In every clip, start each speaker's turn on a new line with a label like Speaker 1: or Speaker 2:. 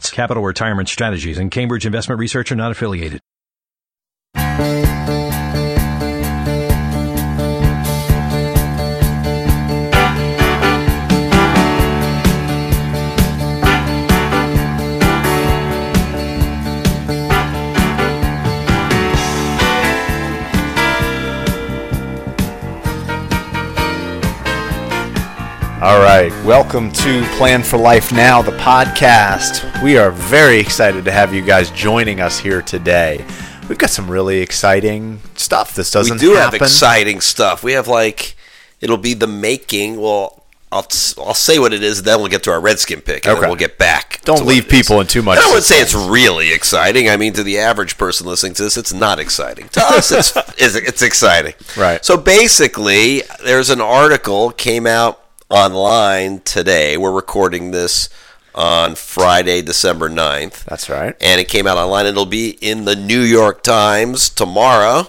Speaker 1: Capital Retirement Strategies and Cambridge Investment Research are not affiliated.
Speaker 2: All right, welcome to Plan for Life Now, the podcast. We are very excited to have you guys joining us here today. We've got some really exciting stuff. This doesn't
Speaker 3: we do
Speaker 2: happen.
Speaker 3: have exciting stuff. We have like it'll be the making. Well, I'll I'll say what it is, then we'll get to our Redskin pick, and
Speaker 2: Okay.
Speaker 3: then we'll get back.
Speaker 2: Don't leave people in too much
Speaker 3: I would say it's really exciting. I mean, to the average person listening to this, it's not exciting. To us, it's it's, it's exciting.
Speaker 2: Right.
Speaker 3: So basically, there's an article came out online today. We're recording this on Friday, December 9th.
Speaker 2: That's right.
Speaker 3: and it came out online. It'll be in the New York Times tomorrow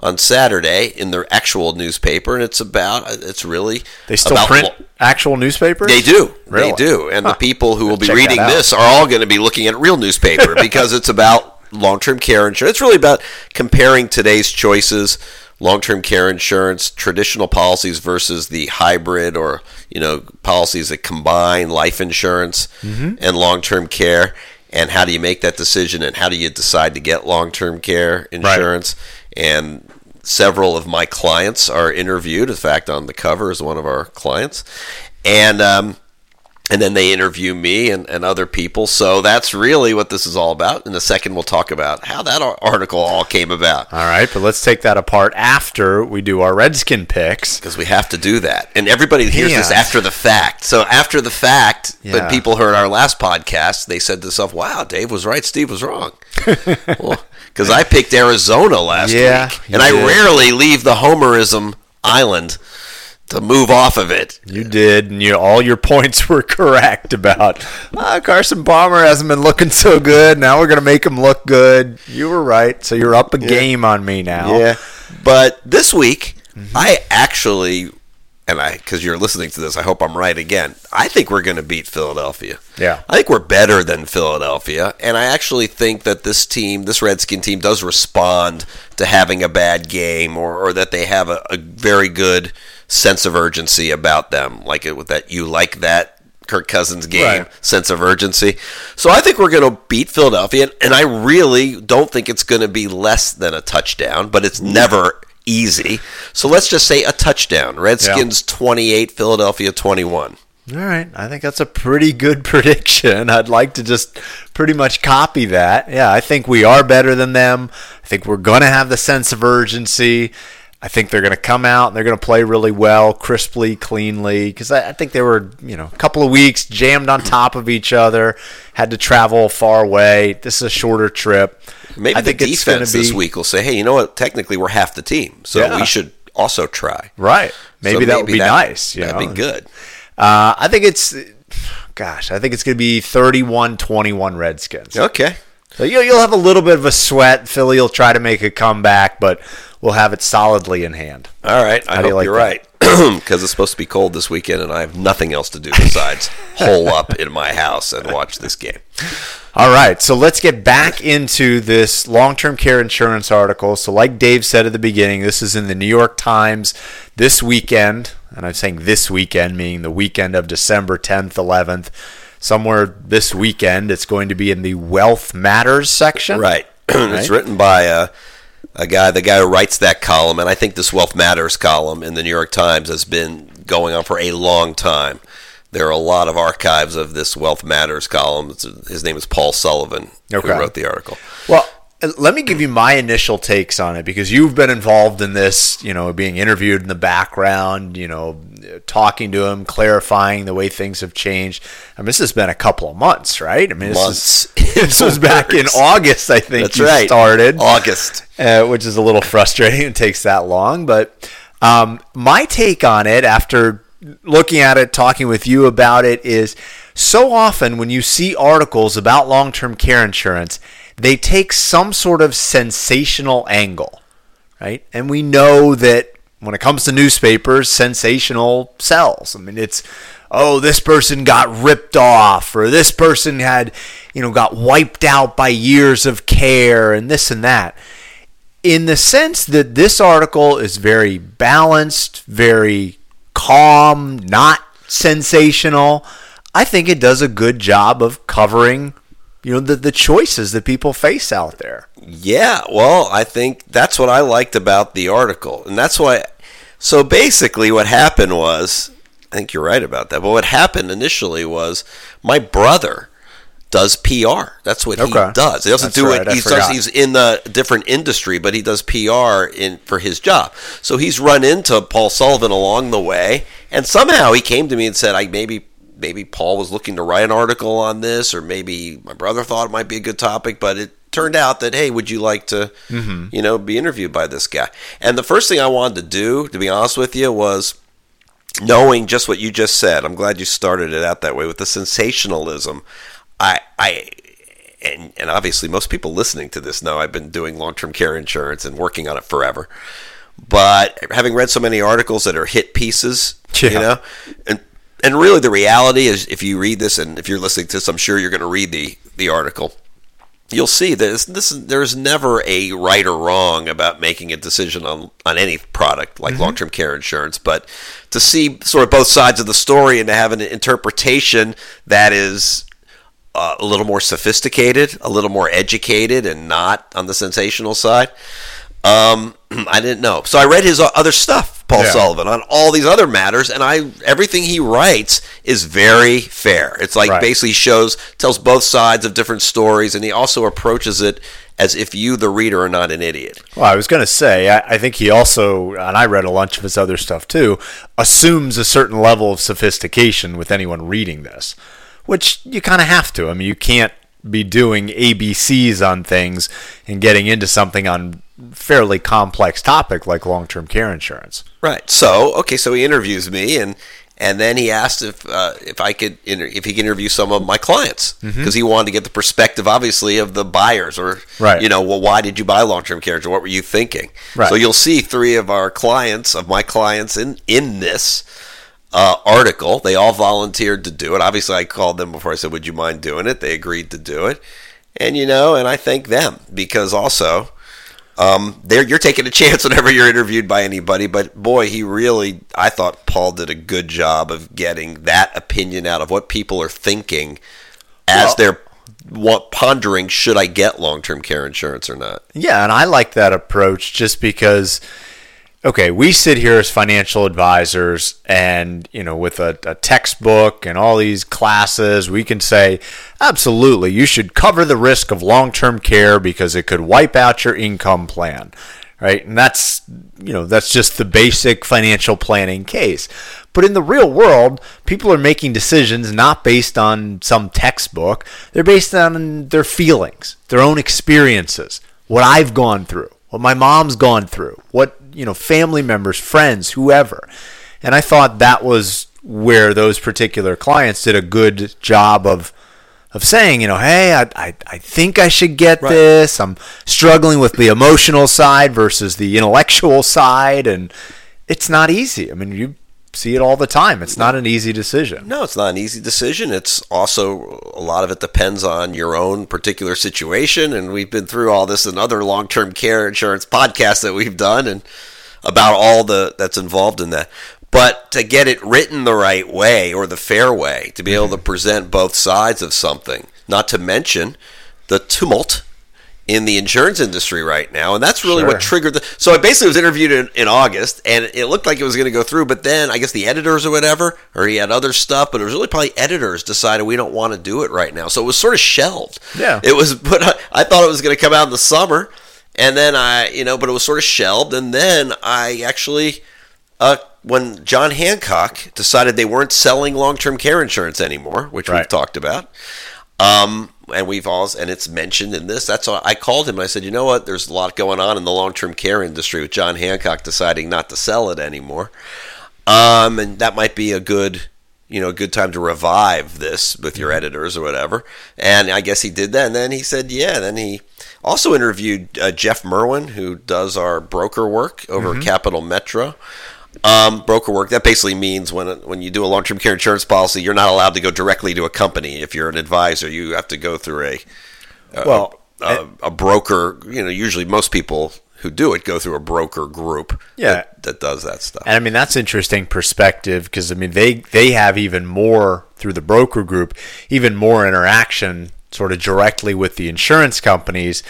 Speaker 3: on Saturday in their actual newspaper, and it's about it's really
Speaker 2: They still
Speaker 3: about
Speaker 2: print actual newspapers?
Speaker 3: They do,
Speaker 2: Really?
Speaker 3: they do, and the people who will be
Speaker 2: Check
Speaker 3: reading this are all going to be looking at real newspaper because it's about long-term care insurance. It's really about comparing today's choices. Long-term care insurance, traditional policies versus the hybrid or you know policies that combine life insurance
Speaker 2: Mm-hmm.
Speaker 3: and long-term care, and how do you make that decision, and how do you decide to get long-term care insurance? And several of my clients are interviewed. In fact, on the cover is one of our clients, and um, and then they interview me and, and other people. So that's really what this is all about. In a second, we'll talk about how that article all came about
Speaker 2: All right, but let's take that apart after we do our Redskin picks.
Speaker 3: because we have to do that. And everybody hears this after the fact. So after the fact,
Speaker 2: Yeah.
Speaker 3: when people heard our last podcast, they said to themselves, "Wow, Dave was right. Steve was wrong." Because I picked Arizona last
Speaker 2: Yeah,
Speaker 3: week, and I rarely leave the homerism island to move off of it.
Speaker 2: You did, and you all your points were correct about ah, Carson Palmer hasn't been looking so good. Now we're gonna make him look good. You were right, so you're up a game on me now.
Speaker 3: Yeah. But this week,
Speaker 2: Mm-hmm.
Speaker 3: I actually, and I, because you're listening to this, I hope I'm right again. I think we're going to beat Philadelphia.
Speaker 2: Yeah.
Speaker 3: I think we're better than Philadelphia. And I actually think that this team, this Redskin team, does respond to having a bad game or, or that they have a, a very good sense of urgency about them. Like it with that, you like that. Kirk Cousins game
Speaker 2: Right.
Speaker 3: sense of urgency. So I think we're going to beat Philadelphia, and, and I really don't think it's going to be less than a touchdown, but it's mm. never easy. So let's just say a touchdown. Redskins 28, Philadelphia 21.
Speaker 2: All right, I think that's a pretty good prediction. I'd like to just pretty much copy that. Yeah, I think we are better than them. I think we're going to have the sense of urgency. I think they're going to come out and they're going to play really well, crisply, cleanly. Because I, I think they were, you know, a couple of weeks jammed on top of each other, had to travel far away. This is a shorter trip.
Speaker 3: Maybe
Speaker 2: I
Speaker 3: the
Speaker 2: think it's gonna
Speaker 3: defense this week will say, hey, you know what? Technically, we're half the team, so
Speaker 2: Yeah.
Speaker 3: we should also try.
Speaker 2: Right. Maybe
Speaker 3: So
Speaker 2: that would be nice. You
Speaker 3: that'd
Speaker 2: know?
Speaker 3: be good.
Speaker 2: Uh, I think it's, gosh, I think it's going to be 31 21 Redskins.
Speaker 3: Okay.
Speaker 2: So you'll, you'll have a little bit of a sweat. Philly will try to make a comeback, but we'll have it solidly in hand.
Speaker 3: All right. I
Speaker 2: How
Speaker 3: hope
Speaker 2: you like
Speaker 3: you're right. Because it's supposed to be cold this weekend, and I have nothing else to do besides hole up in my house and watch this game.
Speaker 2: All right, so let's get back into this long term care insurance article. So, like Dave said at the beginning, this is in the New York Times this weekend. And I'm saying this weekend, meaning the weekend of December 10th, 11th. Somewhere this weekend, it's going to be in the Wealth Matters section.
Speaker 3: Right. it's written by a, a guy, the guy who writes that column, and I think this Wealth Matters column in the New York Times has been going on for a long time. There are a lot of archives of this Wealth Matters column. It's- His name is Paul Sullivan,
Speaker 2: Okay.
Speaker 3: who wrote the article.
Speaker 2: Well, let me give you my initial takes on it because you've been involved in this, you know, being interviewed in the background, you know, talking to him, clarifying the way things have changed. I mean, this has been a couple of months, right? I mean, this, Is, this was back in August, I think
Speaker 3: That's
Speaker 2: you
Speaker 3: right.
Speaker 2: started.
Speaker 3: August.
Speaker 2: uh, which is a little frustrating. It takes that long, but um, my take on it after looking at it, talking with you about it, is so often when you see articles about long-term care insurance, they take some sort of sensational angle, right? And we know that when it comes to newspapers, sensational sells. I mean, it's oh, this person got ripped off, or this person had, you know, got wiped out by years of care, and this and that. In the sense that this article is very balanced, very calm, not sensational, I think it does a good job of covering, you know, the, the choices that people face out there.
Speaker 3: Yeah, well, I think that's what I liked about the article. And that's why. So basically, what happened was I think you're right about that. But what happened initially was my brother does PR. That's what
Speaker 2: Okay.
Speaker 3: he does. He doesn't
Speaker 2: That's
Speaker 3: do
Speaker 2: right,
Speaker 3: it. He does, he's in the different industry, but he does PR in for his job. So he's run into Paul Sullivan along the way, and somehow he came to me and said, "I maybe." Maybe Paul was looking to write an article on this, or maybe my brother thought it might be a good topic, but it turned out that hey, would you like to, mm-hmm. you know, be interviewed by this guy? And the first thing I wanted to do, to be honest with you, was knowing just what you just said. I'm glad you started it out that way with the sensationalism. I, I, and, and obviously most people listening to this know I've been doing long-term care insurance and working on it forever. But having read so many articles that are hit pieces,
Speaker 2: Yeah.
Speaker 3: you know, and and really the reality is, if you read this and if you're listening to this, I'm sure you're going to read the the article you'll see that it's, this there's never a right or wrong about making a decision on, on any product like long-term care insurance. But to see sort of both sides of the story and to have an interpretation that is uh, a little more sophisticated a little more educated and not on the sensational side um, I didn't know. So I read his other stuff, Paul
Speaker 2: Yeah.
Speaker 3: Sullivan, on all these other matters, and I everything he writes is very fair. It's like
Speaker 2: Right.
Speaker 3: basically shows tells both sides of different stories, and he also approaches it as if you, the reader, are not an idiot.
Speaker 2: Well, I was going to say, I, I think he also, and I read a bunch of his other stuff too, assumes a certain level of sophistication with anyone reading this, which you kind of have to. I mean, you can't be doing ABCs on things and getting into something on fairly complex topic like long-term care insurance.
Speaker 3: Right. So okay, so he interviews me, and and then he asked if uh, if I could inter- if he could interview some of my clients because he wanted to get the perspective, obviously, of the buyers or
Speaker 2: Right.
Speaker 3: you know, well, why did you buy long term care? insurance? What were you thinking?
Speaker 2: Right.
Speaker 3: So you'll see three of our clients of my clients in in this. Uh, article. They all volunteered to do it. Obviously, I called them before I said, "Would you mind doing it?" They agreed to do it, and you know, and I thank them because also um, there you're taking a chance whenever you're interviewed by anybody. But boy, he really, I thought Paul did a good job of getting that opinion out of what people are thinking as
Speaker 2: Well-
Speaker 3: they're what, pondering should I get long term care insurance or not.
Speaker 2: Yeah, and I like that approach just because okay, we sit here as financial advisors and, you know, with a, a textbook and all these classes, we can say, absolutely, you should cover the risk of long term care because it could wipe out your income plan. Right? And that's, you know, that's just the basic financial planning case. But in the real world, people are making decisions not based on some textbook. They're based on their feelings, their own experiences, what I've gone through, what my mom's gone through, what, you know, family members, friends, whoever. And I thought that was where those particular clients did a good job of of saying, you know, hey, I, I, I think I should get
Speaker 3: Right.
Speaker 2: this. I'm struggling with the emotional side versus the intellectual side. And it's not easy. I mean, you see it all the time. It's not an easy decision.
Speaker 3: No, it's not an easy decision. It's also a lot of it depends on your own particular situation, and we've been through all this in other long-term care insurance podcasts that we've done, and about all the that's involved in that. But to get it written the right way or the fair way, to be able to mm-hmm. present both sides of something, not to mention the tumult in the insurance industry right now, and that's really
Speaker 2: Sure.
Speaker 3: what triggered the. So I basically was interviewed in, in August, and it looked like it was going to go through, but then I guess the editors or whatever, or he had other stuff, but it was really probably editors decided we don't want to do it right now, so it was sort of shelved.
Speaker 2: Yeah.
Speaker 3: it was, but I, I thought it was going to come out in the summer, and then I, you know, but it was sort of shelved, and then I actually. Uh, when John Hancock decided they weren't selling long-term care insurance anymore, which we've talked about, um, and we've all and it's mentioned in this. That's all. I called him. and I said, you know what? There's a lot going on in the long-term care industry with John Hancock deciding not to sell it anymore, um, and that might be a good. You know, a good time to revive this with your editors or whatever. And I guess he did that. And then he said, yeah. Then he also interviewed uh, Jeff Merwin, who does our broker work over at Capital Metro. Um, broker work that basically means when when you do a long term care insurance policy, you're not allowed to go directly to a company. If you're an advisor, you have to go through a
Speaker 2: Well,
Speaker 3: a, a broker. You know, usually most people who do it go through a broker group.
Speaker 2: Yeah.
Speaker 3: that, that does that stuff.
Speaker 2: And I mean that's interesting perspective because I mean they they have even more through the broker group, even more interaction sort of directly with the insurance companies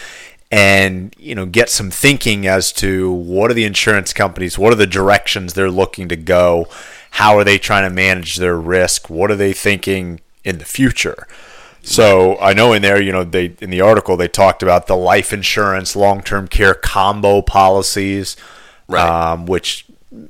Speaker 2: and you know get some thinking as to what are the insurance companies, what are the directions they're looking to go, how are they trying to manage their risk, what are they thinking in the future. So I know in there, you know, they in the article they talked about the life insurance, long-term care combo policies,
Speaker 3: Right.
Speaker 2: um, which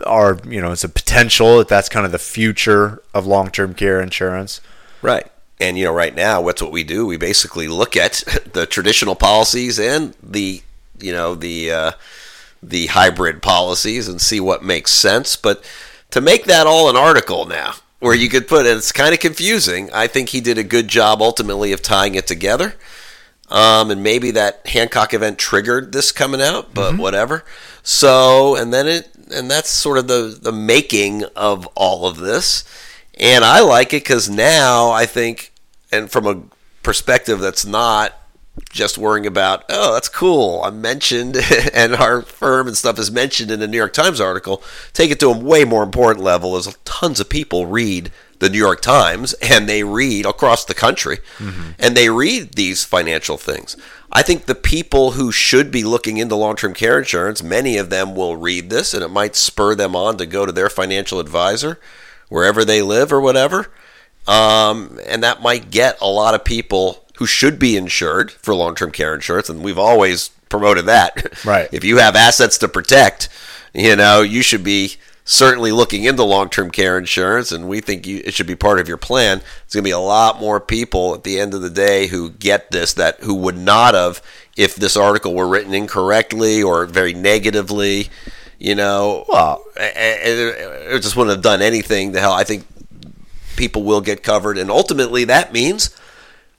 Speaker 2: are you know it's a potential that that's kind of the future of long-term care insurance.
Speaker 3: Right. And you know, right now, what's what we do? We basically look at the traditional policies and the you know the uh, the hybrid policies and see what makes sense. But to make that all an article now, where you could put it, it's kind of confusing. I think he did a good job ultimately of tying it together. Um, and maybe that Hancock event triggered this coming out, but whatever. So, and then it, and that's sort of the the making of all of this. And I like it because now I think, and from a perspective that's not just worrying about, oh, that's cool. I'm mentioned, and our firm and stuff is mentioned in the New York Times article. Take it to a way more important level. Is tons of people read the New York Times, and they read across the country, mm-hmm. and they read these financial things. I think the people who should be looking into long-term care insurance, many of them will read this, and it might spur them on to go to their financial advisor, wherever they live or whatever. Um, and that might get a lot of people who should be insured for long-term care insurance, and we've always promoted that.
Speaker 2: Right.
Speaker 3: If you have assets to protect, you know, you should be certainly looking into long-term care insurance, and we think you, it should be part of your plan. It's going to be a lot more people at the end of the day who get this that who would not have if this article were written incorrectly or very negatively. You know,
Speaker 2: Well-
Speaker 3: it just wouldn't have done anything to hell. I think people will get covered, and ultimately that means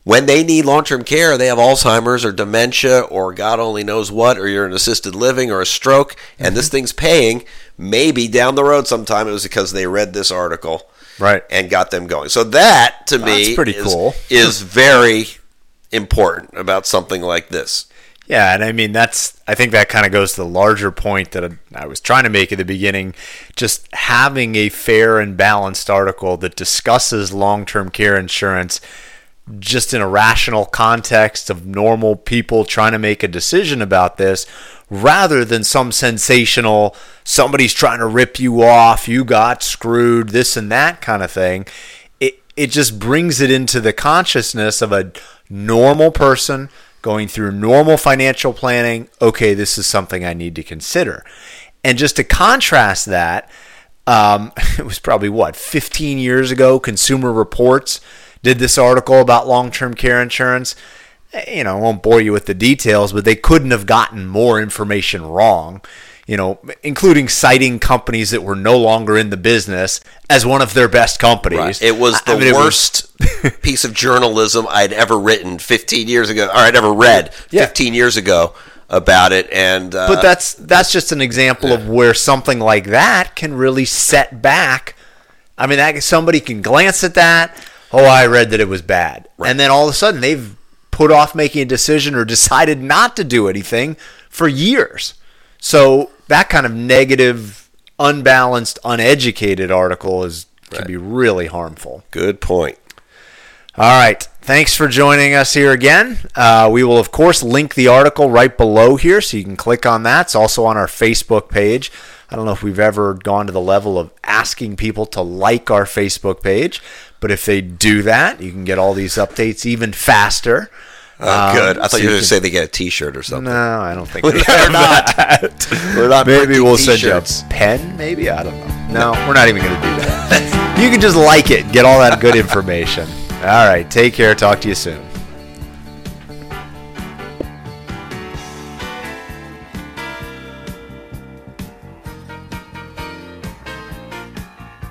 Speaker 3: when they need long-term care, they have Alzheimer's or dementia or God only knows what, or you're in assisted living or a stroke, and this mm-hmm. thing's paying. Maybe down the road sometime it was because they read this article,
Speaker 2: Right.
Speaker 3: and got them going. So that to me
Speaker 2: pretty
Speaker 3: is,
Speaker 2: cool.
Speaker 3: is very important about something like this.
Speaker 2: Yeah, and I mean that's I think that kind of goes to the larger point that I was trying to make at the beginning. Just having a fair and balanced article that discusses long-term care insurance just in a rational context of normal people trying to make a decision about this rather than some sensational somebody's trying to rip you off, you got screwed, this and that kind of thing. It it just brings it into the consciousness of a normal person going through normal financial planning. Okay, this is something I need to consider. And just to contrast that, um, it was probably what 15 years ago. Consumer Reports did this article about long-term care insurance. Eh, You know, I won't bore you with the details, but they couldn't have gotten more information wrong. You know, including citing companies that were no longer in the business as one of their best companies.
Speaker 3: It was
Speaker 2: I
Speaker 3: the
Speaker 2: mean, it was-
Speaker 3: worst piece of journalism I'd ever written 15 years ago, or I'd ever read
Speaker 2: Yeah.
Speaker 3: 15 years ago about it. And uh,
Speaker 2: but that's that's just an example of where something like that can really set back. I mean, that somebody can glance at that. Oh, I read that it was bad, and then all of a sudden they've put off making a decision or decided not to do anything for years. So that kind of negative, unbalanced, uneducated article is can be really harmful.
Speaker 3: good point.
Speaker 2: All right. thanks for joining us here again. Uh, we will, of course, link the article right below here so you can click on that. It's also on our Facebook page. I don't know if we've ever gone to the level of asking people to like our Facebook page, but if they do that, you can get all these updates even faster.
Speaker 3: Oh,
Speaker 2: Um,
Speaker 3: good. I thought
Speaker 2: so
Speaker 3: you were going to say they get a T-shirt or something.
Speaker 2: No, I don't think
Speaker 3: We're
Speaker 2: we
Speaker 3: not-. We're not
Speaker 2: Maybe we'll send you a
Speaker 3: T-shirts.
Speaker 2: pen. Maybe I don't know. No, we're not even going to do that. you can just like it, get all that good information. All right, take care. Talk to you soon.